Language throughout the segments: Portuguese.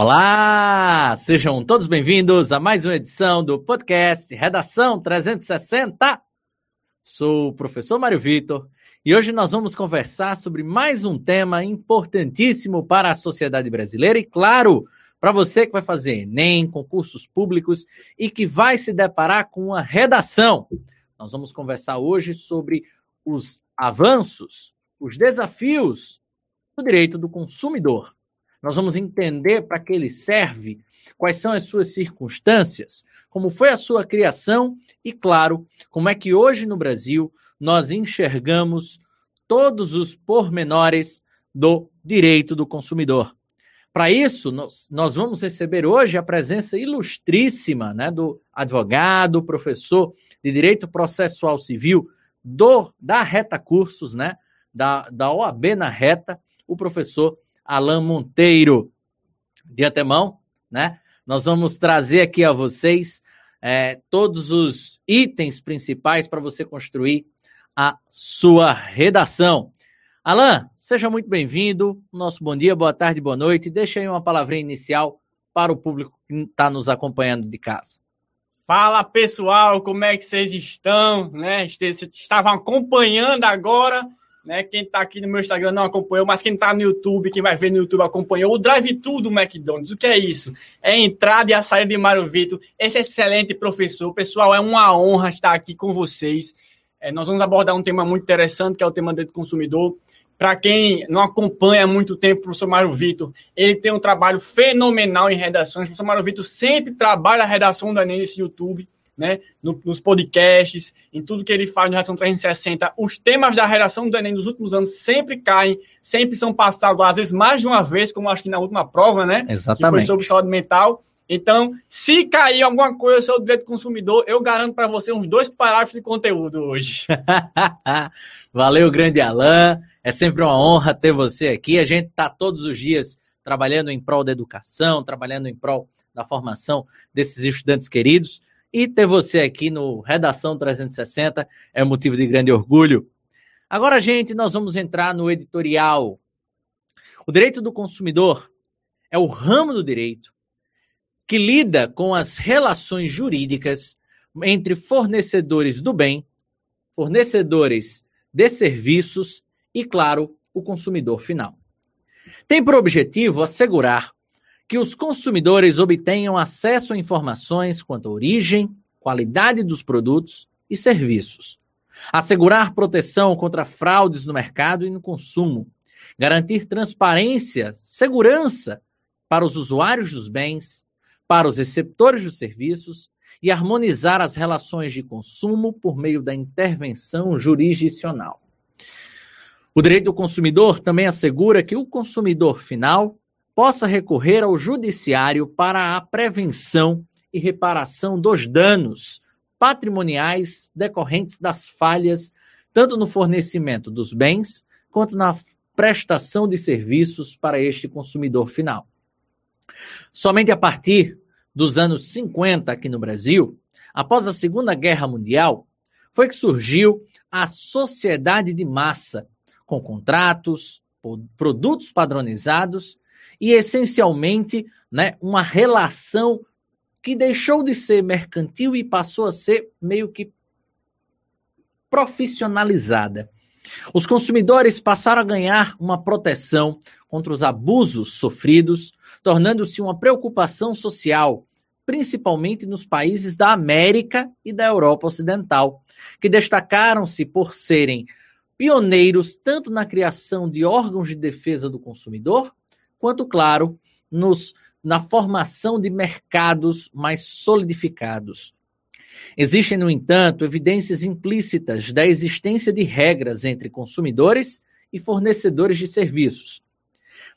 Olá, sejam todos bem-vindos a mais uma edição do podcast Redação 360. Sou o professor Mário Vitor e hoje nós vamos conversar sobre mais um tema importantíssimo para a sociedade brasileira e, claro, para você que vai fazer Enem, concursos públicos e que vai se deparar com uma redação. Nós vamos conversar hoje sobre os avanços, os desafios do direito do consumidor. Nós vamos entender para que ele serve, quais são as suas circunstâncias, como foi a sua criação e, claro, como é que hoje no Brasil nós enxergamos todos os pormenores do direito do consumidor. Para isso, nós, vamos receber hoje a presença ilustríssima né, do advogado, professor de Direito Processual Civil do da Reta Cursos, né, da, da OAB na Reta, o professor Alain Monteiro. De antemão, né? Nós vamos trazer aqui a vocês é, todos os itens principais para você construir a sua redação. Alain, seja muito bem-vindo. Nosso bom dia, boa tarde, boa noite. Deixa aí uma palavrinha inicial para o público que está nos acompanhando de casa. Fala pessoal, como é que vocês estão? Né? Estavam acompanhando agora né? Quem está aqui no meu Instagram não acompanhou, mas quem está no YouTube, quem vai ver no YouTube acompanhou. O drive-thru do McDonald's, o que é isso? É a entrada e a saída de Mário Vitor, esse excelente professor. Pessoal, é uma honra estar aqui com vocês. É, nós vamos abordar um tema muito interessante, que é o tema do consumidor. Para quem não acompanha há muito tempo o professor Mário Vitor, ele tem um trabalho fenomenal em redações. O professor Mário Vitor sempre trabalha a redação do Enem nesse YouTube né, no, nos podcasts, em tudo que ele faz no Redação 360. Os temas da redação do Enem nos últimos anos sempre caem, sempre são passados, às vezes mais de uma vez, como acho que na última prova, né? Exatamente. Que foi sobre saúde mental. Então, se cair alguma coisa sobre o direito do consumidor, eu garanto para você uns dois parágrafos de conteúdo hoje. Valeu, grande Alain. É sempre uma honra ter você aqui. A gente está todos os dias trabalhando em prol da educação, trabalhando em prol da formação desses estudantes queridos. E ter você aqui no Redação 360 é motivo de grande orgulho. Agora, gente, nós vamos entrar no editorial. O direito do consumidor é o ramo do direito que lida com as relações jurídicas entre fornecedores do bem, fornecedores de serviços e, claro, o consumidor final. Tem por objetivo assegurar que os consumidores obtenham acesso a informações quanto à origem, qualidade dos produtos e serviços, assegurar proteção contra fraudes no mercado e no consumo, garantir transparência, segurança para os usuários dos bens, para os receptores dos serviços e harmonizar as relações de consumo por meio da intervenção jurisdicional. O direito do consumidor também assegura que o consumidor final possa recorrer ao judiciário para a prevenção e reparação dos danos patrimoniais decorrentes das falhas, tanto no fornecimento dos bens quanto na prestação de serviços para este consumidor final. Somente a partir dos anos 50 aqui no Brasil, após a Segunda Guerra Mundial, foi que surgiu a sociedade de massa, com contratos, produtos padronizados e essencialmente né, uma relação que deixou de ser mercantil e passou a ser meio que profissionalizada. Os consumidores passaram a ganhar uma proteção contra os abusos sofridos, tornando-se uma preocupação social, principalmente nos países da América e da Europa Ocidental, que destacaram-se por serem pioneiros tanto na criação de órgãos de defesa do consumidor, quanto, claro, nos, na formação de mercados mais solidificados. Existem, no entanto, evidências implícitas da existência de regras entre consumidores e fornecedores de serviços,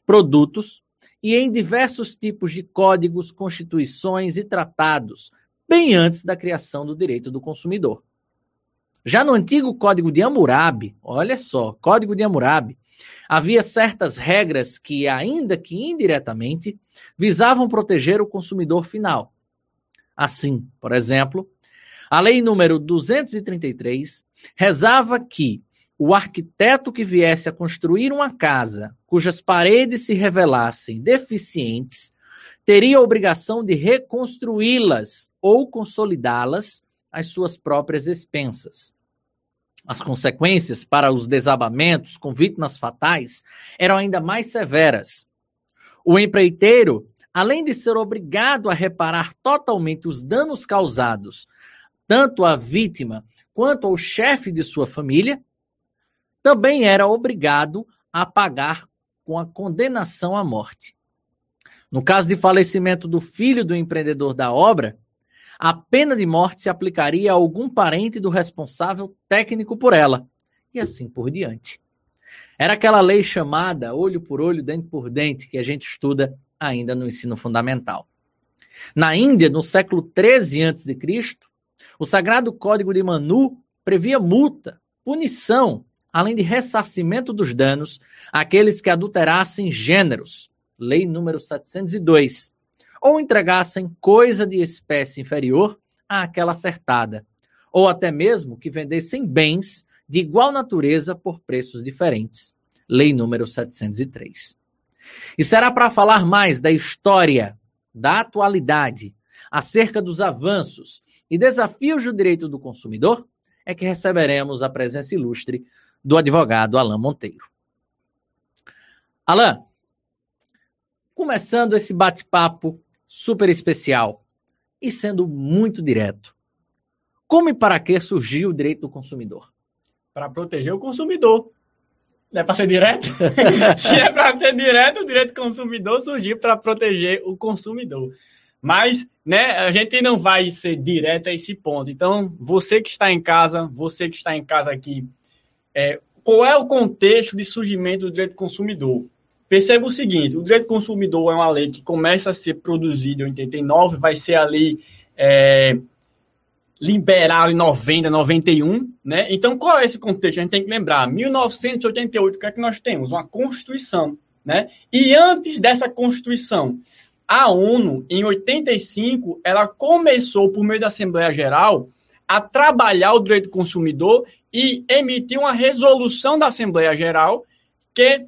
produtos e em diversos tipos de códigos, constituições e tratados, bem antes da criação do direito do consumidor. Já no antigo Código de Hammurabi, olha só, Código de Hammurabi, havia certas regras que, ainda que indiretamente, visavam proteger o consumidor final. Assim, por exemplo, a lei número 233 rezava que o arquiteto que viesse a construir uma casa cujas paredes se revelassem deficientes teria a obrigação de reconstruí-las ou consolidá-las às suas próprias expensas. As consequências para os desabamentos com vítimas fatais eram ainda mais severas. O empreiteiro, além de ser obrigado a reparar totalmente os danos causados tanto à vítima quanto ao chefe de sua família, também era obrigado a pagar com a condenação à morte. No caso de falecimento do filho do empreendedor da obra, a pena de morte se aplicaria a algum parente do responsável técnico por ela, e assim por diante. Era aquela lei chamada olho por olho, dente por dente, que a gente estuda ainda no ensino fundamental. Na Índia, no século 13 a.C., o Sagrado Código de Manu previa multa, punição, além de ressarcimento dos danos àqueles que adulterassem gêneros, lei número 702, ou entregassem coisa de espécie inferior àquela acertada, ou até mesmo que vendessem bens de igual natureza por preços diferentes. Lei número 703. E será para falar mais da história, da atualidade, acerca dos avanços e desafios do direito do consumidor, é que receberemos a presença ilustre do advogado Alain Monteiro. Alain, começando esse bate-papo super especial e sendo muito direto. Como e para que surgiu o direito do consumidor? Para proteger o consumidor. Não é para ser direto? Se é para ser direto, o direito do consumidor surgiu para proteger o consumidor. Mas, né, a gente não vai ser direto a esse ponto. Então, você que está em casa, você que está em casa aqui, é, qual é o contexto de surgimento do direito do consumidor? Perceba o seguinte: o direito do consumidor é uma lei que começa a ser produzida em 89, vai ser ali é, liberal em 90, 91, né? Então, qual é esse contexto? A gente tem que lembrar: 1988, o que é que nós temos? Uma Constituição, né? E antes dessa Constituição, a ONU, em 85, ela começou, por meio da Assembleia Geral, a trabalhar o direito do consumidor e emitiu uma resolução da Assembleia Geral que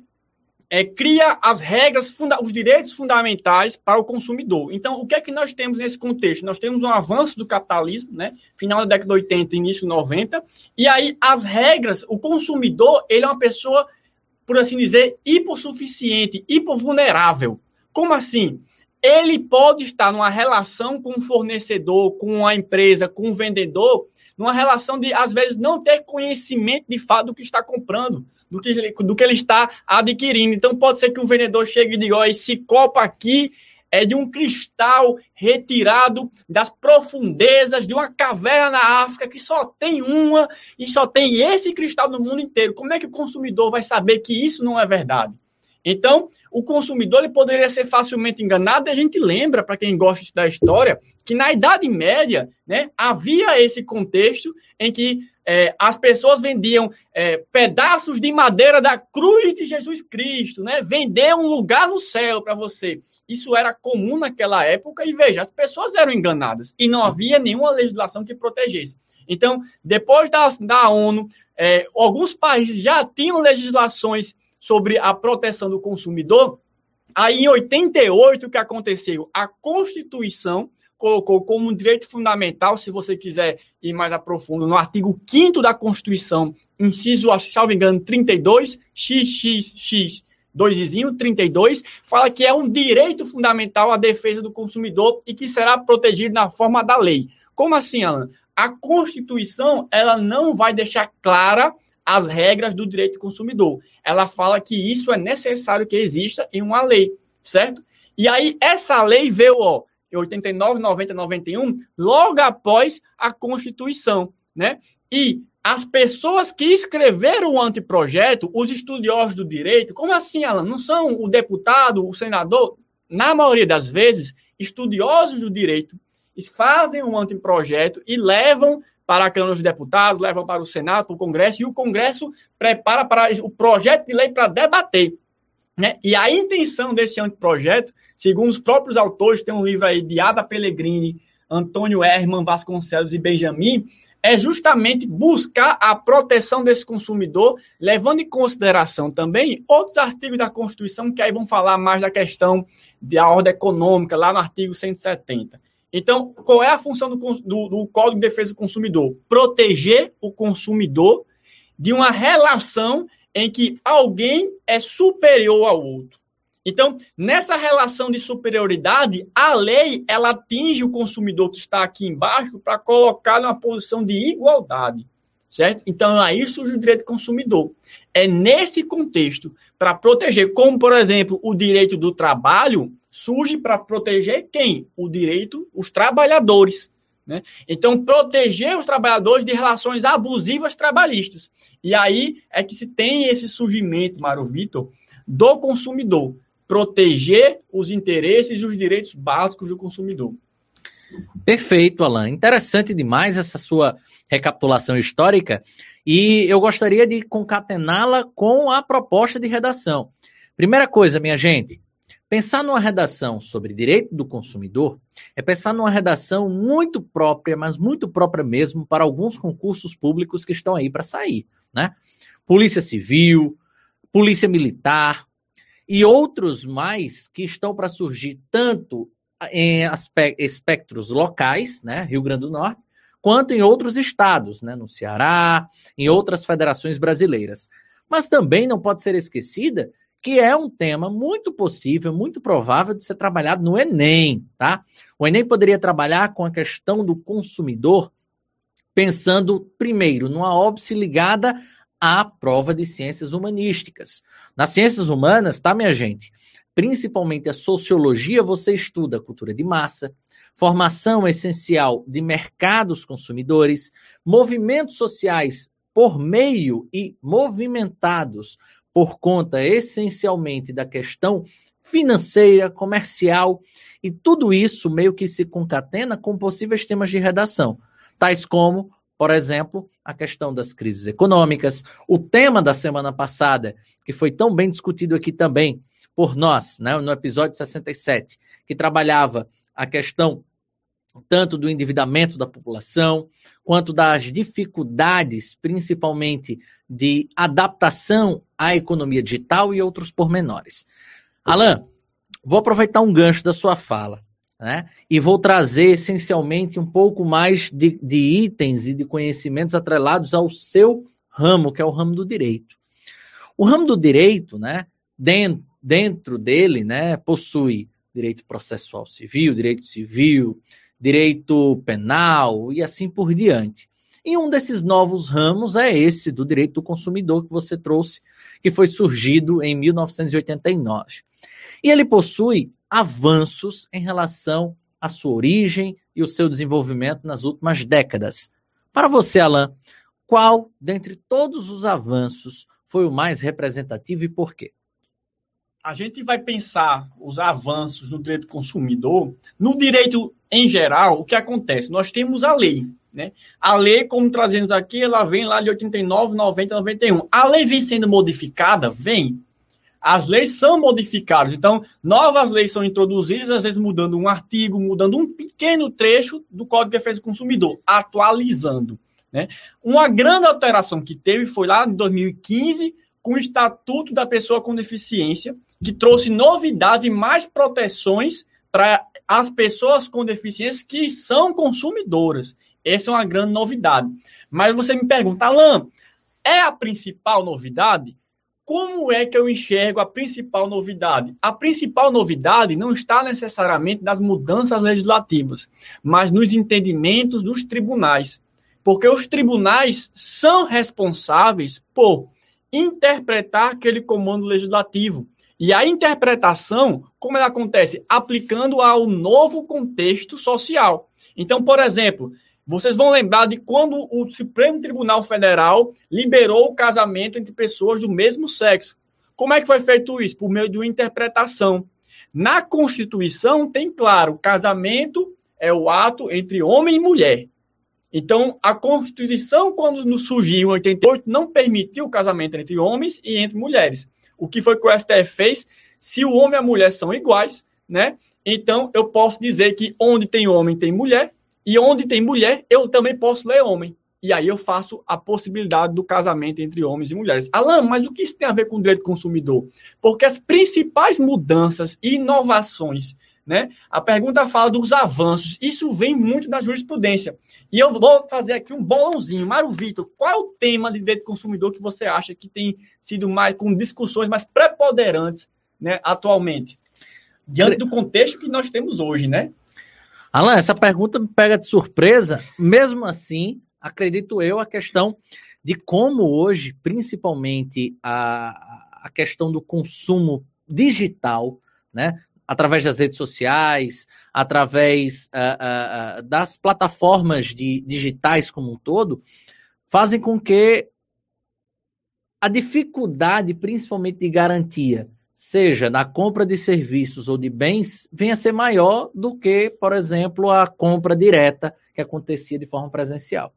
é, cria as regras, os direitos fundamentais para o consumidor. Então, o que é que nós temos nesse contexto? Nós temos um avanço do capitalismo, né? Final da década de 80, início 90, e aí as regras, o consumidor, ele é uma pessoa, por assim dizer, hipossuficiente, hipovulnerável. Como assim? Ele pode estar numa relação com o fornecedor, com a empresa, com o vendedor, numa relação de, às vezes, não ter conhecimento de fato do que está comprando do que, ele, do que ele está adquirindo. Então, pode ser que um vendedor chegue e diga: esse copo aqui é de um cristal retirado das profundezas de uma caverna na África que só tem uma e só tem esse cristal no mundo inteiro. Como é que o consumidor vai saber que isso não é verdade? Então, o consumidor ele poderia ser facilmente enganado, e a gente lembra, para quem gosta da história, que na Idade Média né, havia esse contexto em que é, as pessoas vendiam é, pedaços de madeira da cruz de Jesus Cristo, né? Vender um lugar no céu para você. Isso era comum naquela época e veja, as pessoas eram enganadas e não havia nenhuma legislação que protegesse. Então, depois da, da ONU, é, alguns países já tinham legislações sobre a proteção do consumidor. Aí, em 88, o que aconteceu? A Constituição colocou como um direito fundamental, se você quiser ir mais a profundo, no artigo 5 da Constituição, inciso, salvo engano, 32, XXX, 2 32, fala que é um direito fundamental a defesa do consumidor e que será protegido na forma da lei. Como assim, Alan? A Constituição, ela não vai deixar clara as regras do direito do consumidor. Ela fala que isso é necessário que exista em uma lei, certo? E aí, essa lei veio, ó, 89, 90, 91, logo após a Constituição, né? E as pessoas que escreveram o anteprojeto, os estudiosos do direito, como assim, Alan? Não são o deputado, o senador? Na maioria das vezes, estudiosos do direito fazem um anteprojeto e levam para a Câmara dos Deputados, levam para o Senado, para o Congresso, e o Congresso prepara para o projeto de lei para debater. Né? E a intenção desse anteprojeto, segundo os próprios autores, tem um livro aí de Ada Pellegrini, Antônio Herman Vasconcelos e Benjamin, é justamente buscar a proteção desse consumidor, levando em consideração também outros artigos da Constituição, que aí vão falar mais da questão da ordem econômica, lá no artigo 170. Então, qual é a função do, do, do Código de Defesa do Consumidor? Proteger o consumidor de uma relação em que alguém é superior ao outro. Então, nessa relação de superioridade, a lei ela atinge o consumidor que está aqui embaixo para colocar numa posição de igualdade, certo? Então, aí surge o direito do consumidor. É nesse contexto para proteger, como por exemplo, o direito do trabalho surge para proteger quem? O direito os trabalhadores. Né? Então, proteger os trabalhadores de relações abusivas trabalhistas. E aí é que se tem esse surgimento, Mário Vitor, do consumidor proteger os interesses e os direitos básicos do consumidor. Perfeito, Alan. Interessante demais essa sua recapitulação histórica e eu gostaria de concatená-la com a proposta de redação. Primeira coisa, minha gente, pensar numa redação sobre direito do consumidor é pensar numa redação muito própria, mas muito própria mesmo para alguns concursos públicos que estão aí para sair, né? Polícia Civil, Polícia Militar, e outros mais que estão para surgir tanto em espectros locais, né, Rio Grande do Norte, quanto em outros estados, né, no Ceará, em outras federações brasileiras. Mas também não pode ser esquecida que é um tema muito possível, muito provável de ser trabalhado no Enem, tá? O Enem poderia trabalhar com a questão do consumidor, pensando primeiro numa óbice ligada à prova de ciências humanísticas. Nas ciências humanas, tá, minha gente? Principalmente a sociologia, você estuda cultura de massa, formação essencial de mercados consumidores, movimentos sociais por meio e movimentados por conta essencialmente da questão financeira, comercial, e tudo isso meio que se concatena com possíveis temas de redação, tais como por exemplo, a questão das crises econômicas, o tema da semana passada, que foi tão bem discutido aqui também por nós, né, no episódio 67, que trabalhava a questão tanto do endividamento da população, quanto das dificuldades, principalmente de adaptação à economia digital e outros pormenores. Alan, vou aproveitar um gancho da sua fala né? E vou trazer essencialmente um pouco mais de, de itens e de conhecimentos atrelados ao seu ramo, que é o ramo do direito. O ramo do direito, né, dentro, dentro dele, né, possui direito processual civil, direito civil, direito penal e assim por diante. E um desses novos ramos é esse do direito do consumidor que você trouxe, que foi surgido em 1989. E ele possui avanços em relação à sua origem e o seu desenvolvimento nas últimas décadas. Para você, Alain, qual dentre todos os avanços foi o mais representativo e por quê? A gente vai pensar os avanços no direito do consumidor. No direito em geral, o que acontece? Nós temos a lei. Né? A lei, como trazendo aqui, ela vem lá de 89, 90, 91. A lei vem sendo modificada? Vem as leis são modificadas. Então, novas leis são introduzidas, às vezes mudando um artigo, mudando um pequeno trecho do Código de Defesa do Consumidor, atualizando. Né? Uma grande alteração que teve foi lá em 2015, com o Estatuto da Pessoa com Deficiência, que trouxe novidades e mais proteções para as pessoas com deficiência que são consumidoras. Essa é uma grande novidade. Mas você me pergunta, Alain, é a principal novidade? Como é que eu enxergo a principal novidade? A principal novidade não está necessariamente nas mudanças legislativas, mas nos entendimentos dos tribunais. Porque os tribunais são responsáveis por interpretar aquele comando legislativo. E a interpretação, como ela acontece? Aplicando ao novo contexto social. Então, por exemplo, vocês vão lembrar de quando o Supremo Tribunal Federal liberou o casamento entre pessoas do mesmo sexo. Como é que foi feito isso? Por meio de uma interpretação. Na Constituição tem claro, casamento é o ato entre homem e mulher. Então, a Constituição, quando surgiu em 88, não permitiu o casamento entre homens e entre mulheres. O que foi que o STF fez? Se o homem e a mulher são iguais, né? Então, eu posso dizer que onde tem homem, tem mulher, E onde tem mulher, eu também posso ler homem. E aí eu faço a possibilidade do casamento entre homens e mulheres. Alan, mas o que isso tem a ver com o direito do consumidor? Porque as principais mudanças e inovações né? A pergunta fala dos avanços. Isso vem muito da jurisprudência. E eu vou fazer aqui um bolãozinho. Mário Vitor, qual é o tema de direito do consumidor que você acha que tem sido mais com discussões mais preponderantes né, atualmente? Diante do contexto que nós temos hoje, né? Alan, essa pergunta me pega de surpresa. Mesmo assim, acredito eu, a questão de como hoje, principalmente, a, a questão do consumo digital, né? Através das redes sociais, através uh, uh, das plataformas de, digitais como um todo, fazem com que a dificuldade, principalmente de garantia, seja na compra de serviços ou de bens, venha a ser maior do que, por exemplo, a compra direta que acontecia de forma presencial.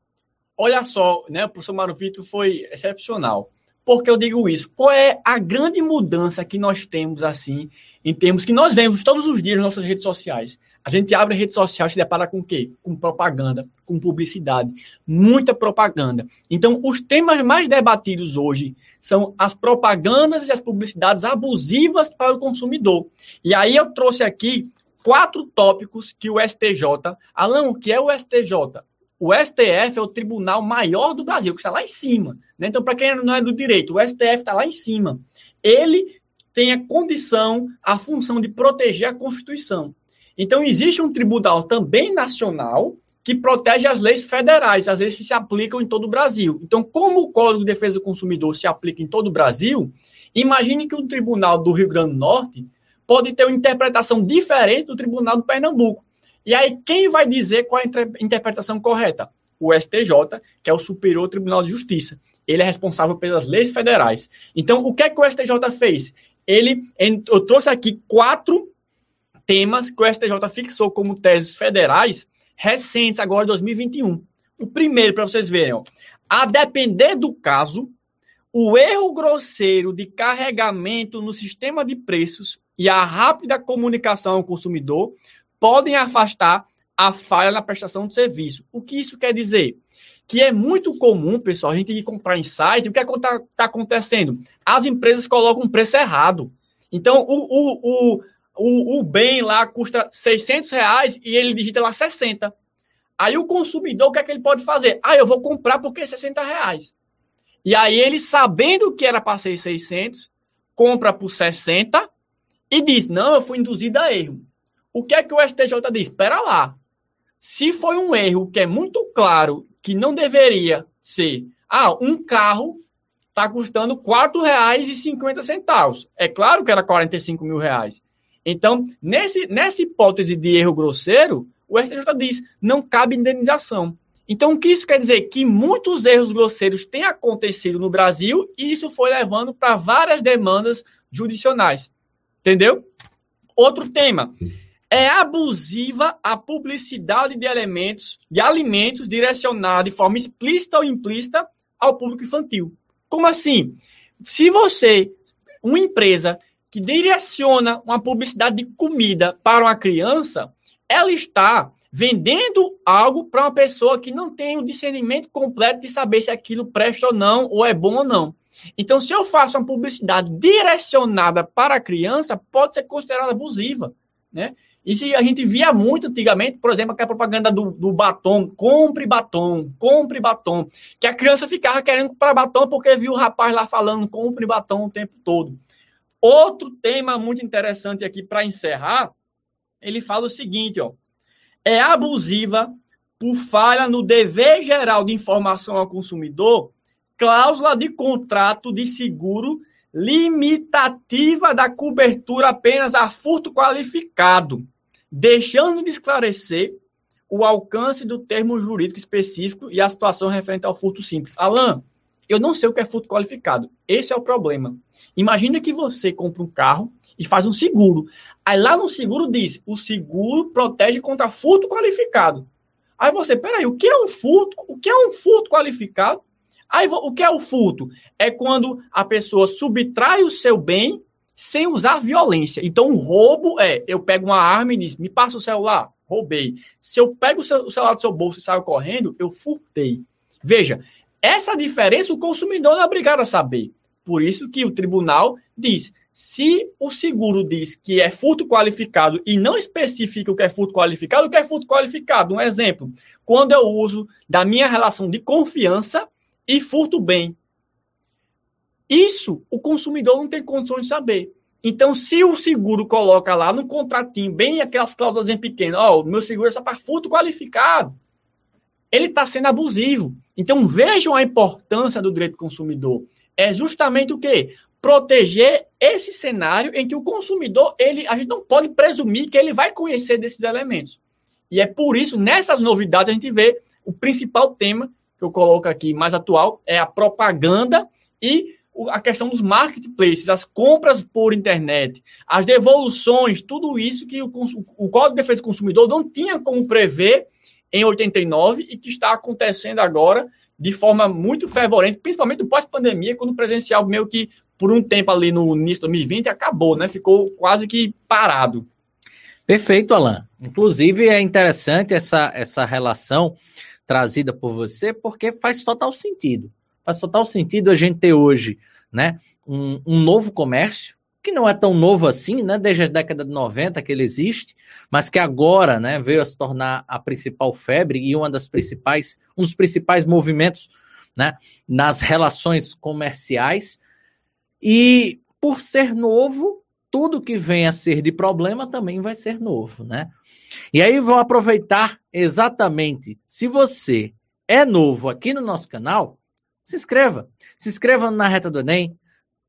Olha só, né, o professor Mário Vitor foi excepcional. Por que eu digo isso? Qual é a grande mudança que nós temos assim em termos que nós vemos todos os dias nas nossas redes sociais. A gente abre a rede social e se depara com o quê? Com propaganda, com publicidade, muita propaganda. Então, os temas mais debatidos hoje são as propagandas e as publicidades abusivas para o consumidor. E aí eu trouxe aqui quatro tópicos que o STJ. Alan, o que é o STJ? O STF é o tribunal maior do Brasil, que está lá em cima. Né? Então, para quem não é do direito, o STF está lá em cima. Ele tem a condição, a função de proteger a Constituição. Então, existe um tribunal também nacional que protege as leis federais, as leis que se aplicam em todo o Brasil. Então, como o Código de Defesa do Consumidor se aplica em todo o Brasil, imagine que o Tribunal do Rio Grande do Norte pode ter uma interpretação diferente do Tribunal do Pernambuco. E aí, quem vai dizer qual é a interpretação correta? O STJ, que é o Superior Tribunal de Justiça. Ele é responsável pelas leis federais. Então, o que é que o STJ fez? Ele eu trouxe aqui quatro temas que o STJ fixou como teses federais recentes, agora de 2021. O primeiro, para vocês verem, ó, a depender do caso, o erro grosseiro de carregamento no sistema de preços e a rápida comunicação ao consumidor podem afastar a falha na prestação do serviço. O que isso quer dizer? Que é muito comum, pessoal, a gente ir comprar em site, o que é está tá acontecendo? As empresas colocam um preço errado. Então, o, o, o, o, o bem lá custa 600 reais e ele digita lá 60. Aí o consumidor, o que é que ele pode fazer? Ah, eu vou comprar porque é 60 reais. E aí ele, sabendo que era para ser 600, compra por 60 e diz, não, eu fui induzido a erro. O que é que o STJ diz? Espera lá. Se foi um erro que é muito claro que não deveria ser, ah, um carro está custando R$ 4,50. É claro que era 45 mil reais. Então, nesse, nessa hipótese de erro grosseiro, o STJ diz, não cabe indenização. Então, o que isso quer dizer? Que muitos erros grosseiros têm acontecido no Brasil e isso foi levando para várias demandas judicionais. Entendeu? Outro tema é abusiva a publicidade de elementos, de alimentos direcionada de forma explícita ou implícita ao público infantil. Como assim? Se você, uma empresa que direciona uma publicidade de comida para uma criança, ela está vendendo algo para uma pessoa que não tem o discernimento completo de saber se aquilo presta ou não, ou é bom ou não. Então, se eu faço uma publicidade direcionada para a criança, pode ser considerada abusiva, né? Isso a gente via muito antigamente, por exemplo, aquela propaganda do, do batom, compre batom, compre batom, que a criança ficava querendo comprar batom porque viu o rapaz lá falando compre batom o tempo todo. Outro tema muito interessante aqui para encerrar, ele fala o seguinte, ó, é abusiva por falha no dever geral de informação ao consumidor, cláusula de contrato de seguro limitativa da cobertura apenas a furto qualificado deixando de esclarecer o alcance do termo jurídico específico e a situação referente ao furto simples. Alan, eu não sei o que é furto qualificado. Esse é o problema. Imagina que você compra um carro e faz um seguro. Aí lá no seguro diz: o seguro protege contra furto qualificado. Aí você, peraí, o que é um furto? O que é um furto qualificado? Aí o que é o furto? É quando a pessoa subtrai o seu bem sem usar violência. Então, roubo é: eu pego uma arma e diz, me passa o celular. roubei. Se eu pego o, o celular do seu bolso e saio correndo, eu furtei. Veja, essa diferença o consumidor não é obrigado a saber. Por isso que o tribunal diz: se o seguro diz que é furto qualificado e não especifica o que é furto qualificado, o que é furto qualificado? Um exemplo, quando eu uso da minha relação de confiança e furto bem. Isso o consumidor não tem condições de saber. Então, se o seguro coloca lá no contratinho, bem aquelas cláusulas em pequeno, ó, oh, meu seguro é só para furto qualificado, ele está sendo abusivo. Então, vejam a importância do direito do consumidor. É justamente o quê? Proteger esse cenário em que o consumidor, ele, a gente não pode presumir que ele vai conhecer desses elementos. E é por isso, nessas novidades, a gente vê o principal tema que eu coloco aqui mais atual é a propaganda e a questão dos marketplaces, as compras por internet, as devoluções, tudo isso que o, o Código de Defesa do Consumidor não tinha como prever em 89 e que está acontecendo agora de forma muito fervorente, principalmente pós-pandemia, quando o presencial meio que por um tempo ali no início de 2020 acabou, né? Ficou quase que parado. Perfeito, Alan. Inclusive é interessante essa, essa relação trazida por você, porque faz total sentido. Faz total sentido a gente ter hoje né, um, um novo comércio, que não é tão novo assim, né, desde a década de 90 que ele existe, mas que agora né, veio a se tornar a principal febre e uma das principais, um dos principais movimentos né, nas relações comerciais. E por ser novo, tudo que vem a ser de problema também vai ser novo, né? E aí vou aproveitar exatamente. Se você é novo aqui no nosso canal, se inscreva. Se inscreva na Reta do Enem.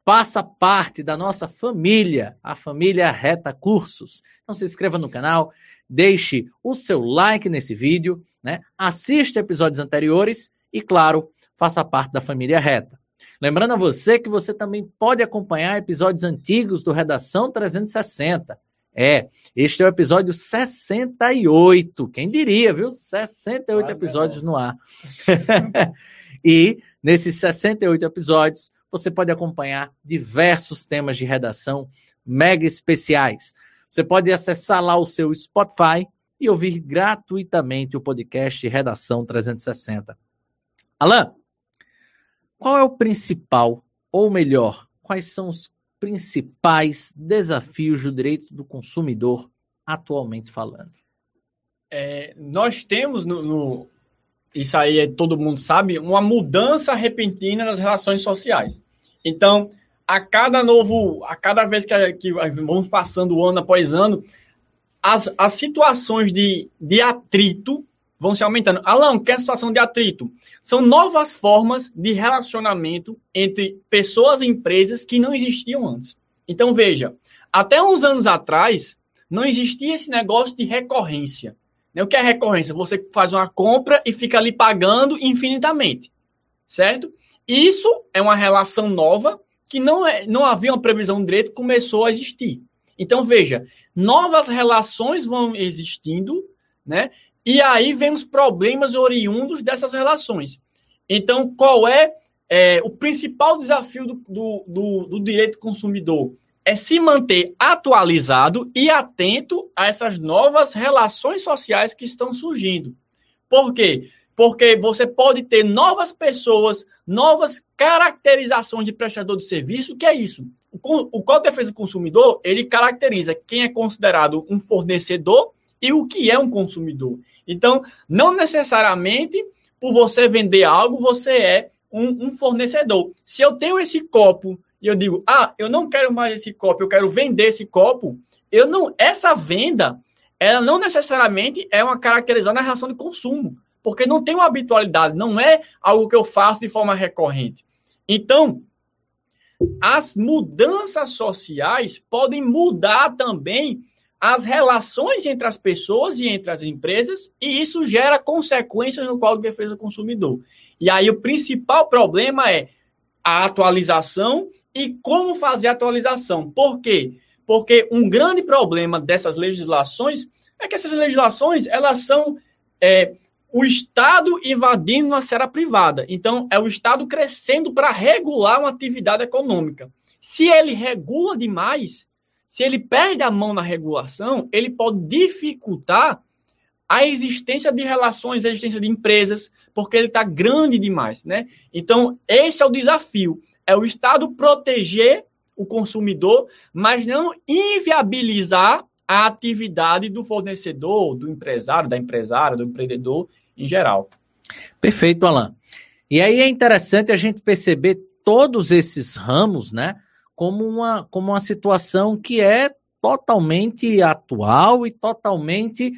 Faça parte da nossa família, a família Reta Cursos. Então se inscreva no canal, deixe o seu like nesse vídeo, né? Assista episódios anteriores e, claro, faça parte da família Reta. Lembrando a você que você também pode acompanhar episódios antigos do Redação 360. É, este é o episódio 68. Quem diria, viu? 68 ah, episódios no ar. e nesses 68 episódios, você pode acompanhar diversos temas de redação mega especiais. Você pode acessar lá o seu Spotify e ouvir gratuitamente o podcast Redação 360. Alan, qual é o principal, ou melhor, quais são os principais desafios do direito do consumidor atualmente falando? É, nós temos no, no, isso aí é, todo mundo sabe, uma mudança repentina nas relações sociais. Então, a cada novo, a cada vez que, que vamos passando ano após ano, as, as situações de, de atrito vão se aumentando. Alan, que é a situação de atrito? São novas formas de relacionamento entre pessoas e empresas que não existiam antes. Então, veja, até uns anos atrás, não existia esse negócio de recorrência. Né? O que é recorrência? Você faz uma compra e fica ali pagando infinitamente, certo? Isso é uma relação nova que não, é, não havia uma previsão direito, começou a existir. Então, veja, novas relações vão existindo, né? E aí vem os problemas oriundos dessas relações. Então, qual é, é o principal desafio do, do, do, do direito consumidor? É se manter atualizado e atento a essas novas relações sociais que estão surgindo. Por quê? Porque você pode ter novas pessoas, novas caracterizações de prestador de serviço. Que é isso? O Código de Defesa do Consumidor, ele caracteriza quem é considerado um fornecedor e o que é um consumidor. Então, não necessariamente por você vender algo, você é um, um, fornecedor. Se eu tenho esse copo e eu digo, ah, eu não quero mais esse copo, eu quero vender esse copo, eu não, essa venda, ela não necessariamente é uma caracterização na relação de consumo, porque não tem uma habitualidade, não é algo que eu faço de forma recorrente. Então, as mudanças sociais podem mudar também as relações entre as pessoas e entre as empresas, e isso gera consequências no Código de Defesa do Consumidor. E aí o principal problema é a atualização e como fazer a atualização. Por quê? Porque um grande problema dessas legislações é que essas legislações elas são é, o Estado invadindo uma esfera privada. Então, é o Estado crescendo para regular uma atividade econômica. Se ele regula demais, se ele perde a mão na regulação, ele pode dificultar a existência de relações, a existência de empresas, porque ele está grande demais, né? Então, esse é o desafio, é o Estado proteger o consumidor, mas não inviabilizar a atividade do fornecedor, do empresário, da empresária, do empreendedor em geral. Perfeito, Alan. E aí é interessante a gente perceber todos esses ramos, né, como uma, como uma situação que é totalmente atual e totalmente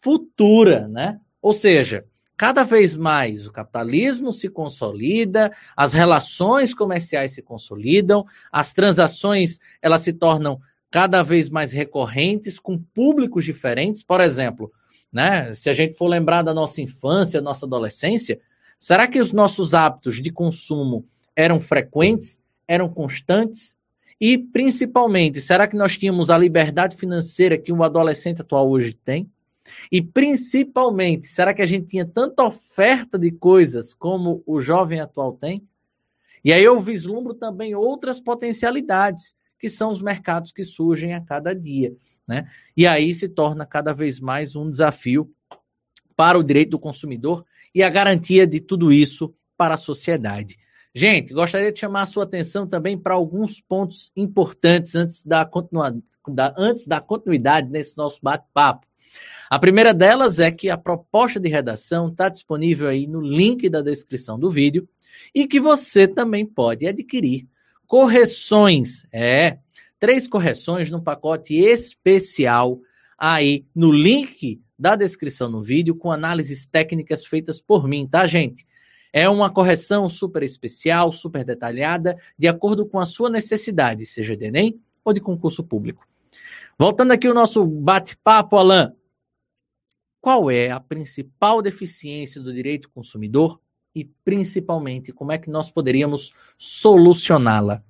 futura, né? Ou seja, cada vez mais o capitalismo se consolida, as relações comerciais se consolidam, as transações elas se tornam cada vez mais recorrentes com públicos diferentes. Por exemplo, né, se a gente for lembrar da nossa infância, nossa adolescência, será que os nossos hábitos de consumo eram frequentes, eram constantes? E, principalmente, será que nós tínhamos a liberdade financeira que um adolescente atual hoje tem? E, principalmente, será que a gente tinha tanta oferta de coisas como o jovem atual tem? E aí eu vislumbro também outras potencialidades, que são os mercados que surgem a cada dia. Né? E aí se torna cada vez mais um desafio para o direito do consumidor e a garantia de tudo isso para a sociedade. Gente, gostaria de chamar a sua atenção também para alguns pontos importantes antes da, da, antes da continuidade nesse nosso bate-papo. A primeira delas é que a proposta de redação está disponível aí no link da descrição do vídeo e que você também pode adquirir correções, é, três correções no pacote especial aí no link da descrição no vídeo com análises técnicas feitas por mim, tá, gente? É uma correção super especial, super detalhada, de acordo com a sua necessidade, seja de Enem ou de concurso público. Voltando aqui ao nosso bate-papo, Alain. Qual é a principal deficiência do direito consumidor e, principalmente, como é que nós poderíamos solucioná-la?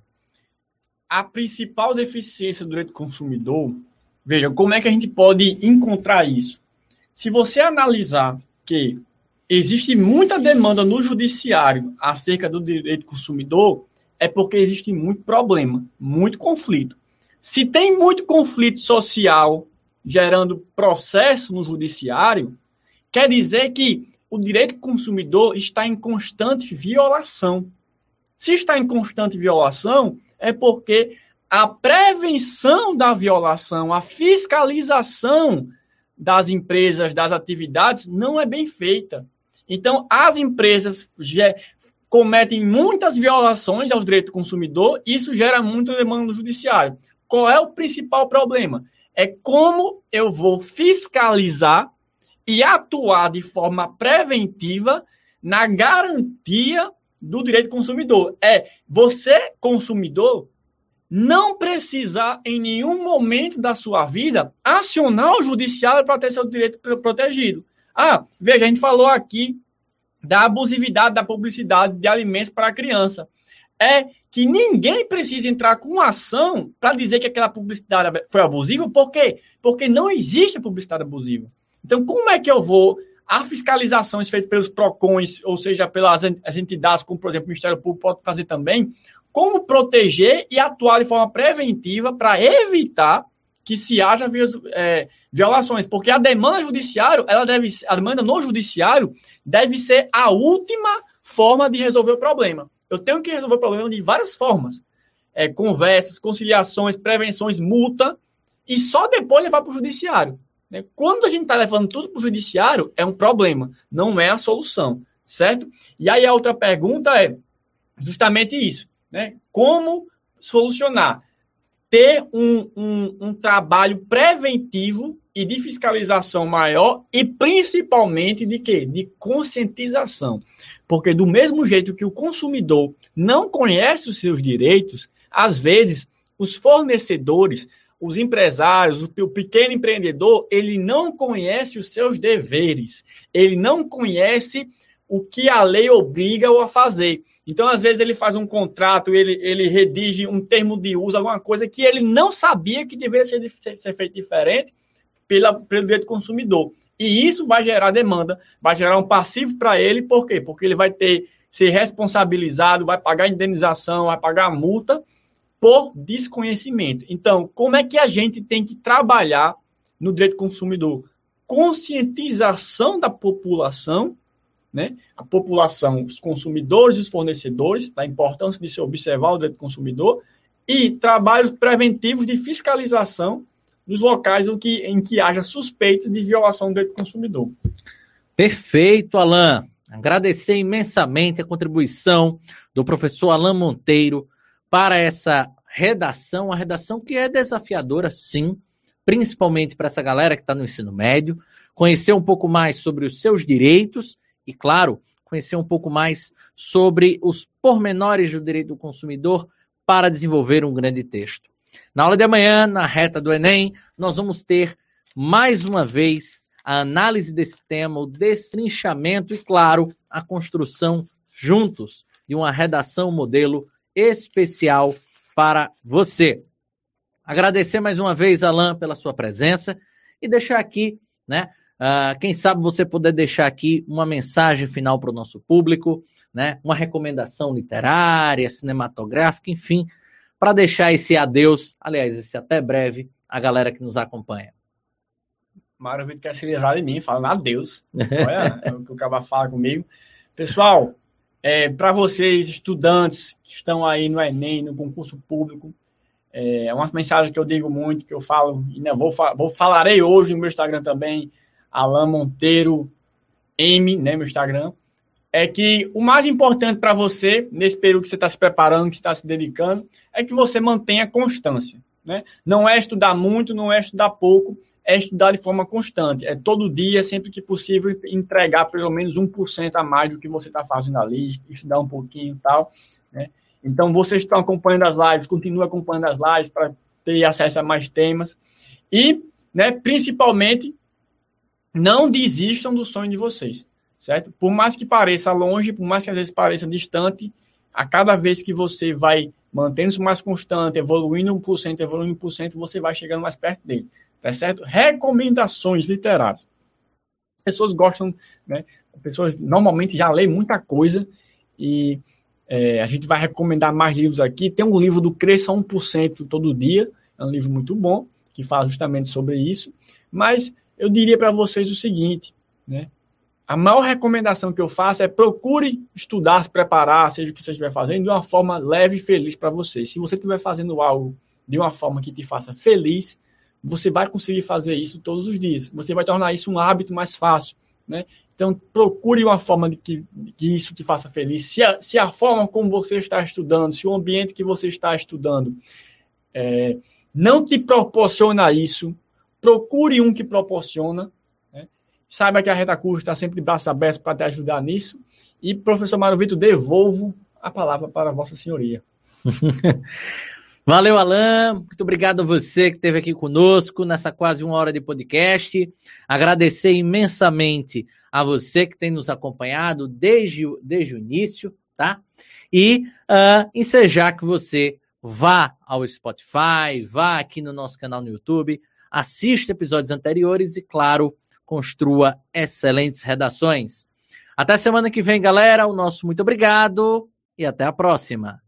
A principal deficiência do direito consumidor, veja, como é que a gente pode encontrar isso? Se você analisar que existe muita demanda no judiciário acerca do direito consumidor, é porque existe muito problema, muito conflito. Se tem muito conflito social gerando processo no judiciário, quer dizer que o direito consumidor está em constante violação. Se está em constante violação, é porque a prevenção da violação, a fiscalização das empresas, das atividades, não é bem feita. Então, as empresas cometem muitas violações aos direitos do consumidor, isso gera muita demanda no judiciário. Qual é o principal problema? É como eu vou fiscalizar e atuar de forma preventiva na garantia do direito do consumidor. É você, consumidor, não precisar em nenhum momento da sua vida acionar o judiciário para ter seu direito protegido. Ah, veja, a gente falou aqui da abusividade da publicidade de alimentos para criança. É que ninguém precisa entrar com ação para dizer que aquela publicidade foi abusiva, por quê? Porque não existe publicidade abusiva. Então, como é que eu vou a fiscalizações feitas pelos PROCONs, ou seja, pelas as entidades, como por exemplo o Ministério Público pode fazer também, como proteger e atuar de forma preventiva para evitar que se haja é, violações, porque a demanda ela deve, a demanda no judiciário deve ser a última forma de resolver o problema. Eu tenho que resolver o problema de várias formas. É, conversas, conciliações, prevenções, multa, e só depois levar para o judiciário. Né? Quando a gente está levando tudo para o judiciário, é um problema, não é a solução, certo? E aí a outra pergunta é justamente isso, né? Como solucionar? ter um, um, um trabalho preventivo e de fiscalização maior e principalmente de quê? De conscientização. Porque do mesmo jeito que o consumidor não conhece os seus direitos, às vezes os fornecedores, os empresários, o pequeno empreendedor, ele não conhece os seus deveres. Ele não conhece o que a lei obriga-o a fazer. Então, às vezes, ele faz um contrato, ele, ele redige um termo de uso, alguma coisa que ele não sabia que deveria ser, ser feito diferente pela, pelo direito do consumidor. E isso vai gerar demanda, vai gerar um passivo para ele, por quê? Porque ele vai ter ser responsabilizado, vai pagar indenização, vai pagar multa por desconhecimento. Então, como é que a gente tem que trabalhar no direito do consumidor? conscientização da população, né? A população, os consumidores e os fornecedores, da importância de se observar o direito do consumidor, e trabalhos preventivos de fiscalização nos locais em que, em que haja suspeita de violação do direito do consumidor. Perfeito, Alain. Agradecer imensamente a contribuição do professor Alain Monteiro para essa redação, uma redação que é desafiadora, sim, principalmente para essa galera que está no ensino médio, conhecer um pouco mais sobre os seus direitos e, claro, conhecer um pouco mais sobre os pormenores do direito do consumidor para desenvolver um grande texto. Na aula de amanhã, na reta do Enem, nós vamos ter mais uma vez a análise desse tema, o destrinchamento e, claro, a construção juntos de uma redação modelo especial para você. Agradecer mais uma vez, Alain, pela sua presença e deixar aqui, né? Uh, quem sabe você poder deixar aqui uma mensagem final para o nosso público, né? Uma recomendação literária, cinematográfica, enfim, para deixar esse adeus, aliás, esse até breve, a galera que nos acompanha. Mário Vitor quer se livrar de mim, falando adeus. Olha é o que o Caba fala comigo. Pessoal, é, para vocês, estudantes que estão aí no Enem, no concurso público, é uma mensagem que eu digo muito, que eu falo, e né, vou, vou falarei hoje no meu Instagram também, Alan Monteiro M, né, meu Instagram, é que o mais importante para você, nesse período que você está se preparando, que está se dedicando, é que você mantenha constância. Né? Não é estudar muito, não é estudar pouco, é estudar de forma constante. É todo dia, sempre que possível, entregar pelo menos 1% a mais do que você está fazendo ali, estudar um pouquinho e tal. Né? Então, vocês estão acompanhando as lives, continue acompanhando as lives para ter acesso a mais temas. E, né, principalmente, não desistam do sonho de vocês, certo? Por mais que pareça longe, por mais que às vezes pareça distante, a cada vez que você vai mantendo-se mais constante, evoluindo 1%, evoluindo 1%, você vai chegando mais perto dele tá certo? Recomendações literárias. Pessoas gostam, né? Pessoas normalmente já lêem muita coisa e é, a gente vai recomendar mais livros aqui. Tem um livro do Cresça 1% todo dia, é um livro muito bom, que fala justamente sobre isso. Mas eu diria para vocês o seguinte, né? A maior recomendação que eu faço é procure estudar, se preparar, seja o que você estiver fazendo, de uma forma leve e feliz para você. Se você estiver fazendo algo de uma forma que te faça feliz, você vai conseguir fazer isso todos os dias. Você vai tornar isso um hábito mais fácil, né? Então, procure uma forma de que, de que isso te faça feliz. Se a, se a, forma como você está estudando, se o ambiente que você está estudando é, não te proporciona isso, procure um que proporciona. Saiba que a Reta Curva está sempre de braços abertos para te ajudar nisso. E, professor Mário Vitor, devolvo a palavra para Vossa Senhoria. Valeu, Alan. Muito obrigado a você que esteve aqui conosco nessa quase uma hora de podcast. Agradecer imensamente a você que tem nos acompanhado desde, desde o início, tá? E uh, ensejar que você vá ao Spotify, vá aqui no nosso canal no YouTube, assista episódios anteriores e, claro, construa excelentes redações. Até semana que vem, galera. O nosso muito obrigado e até a próxima.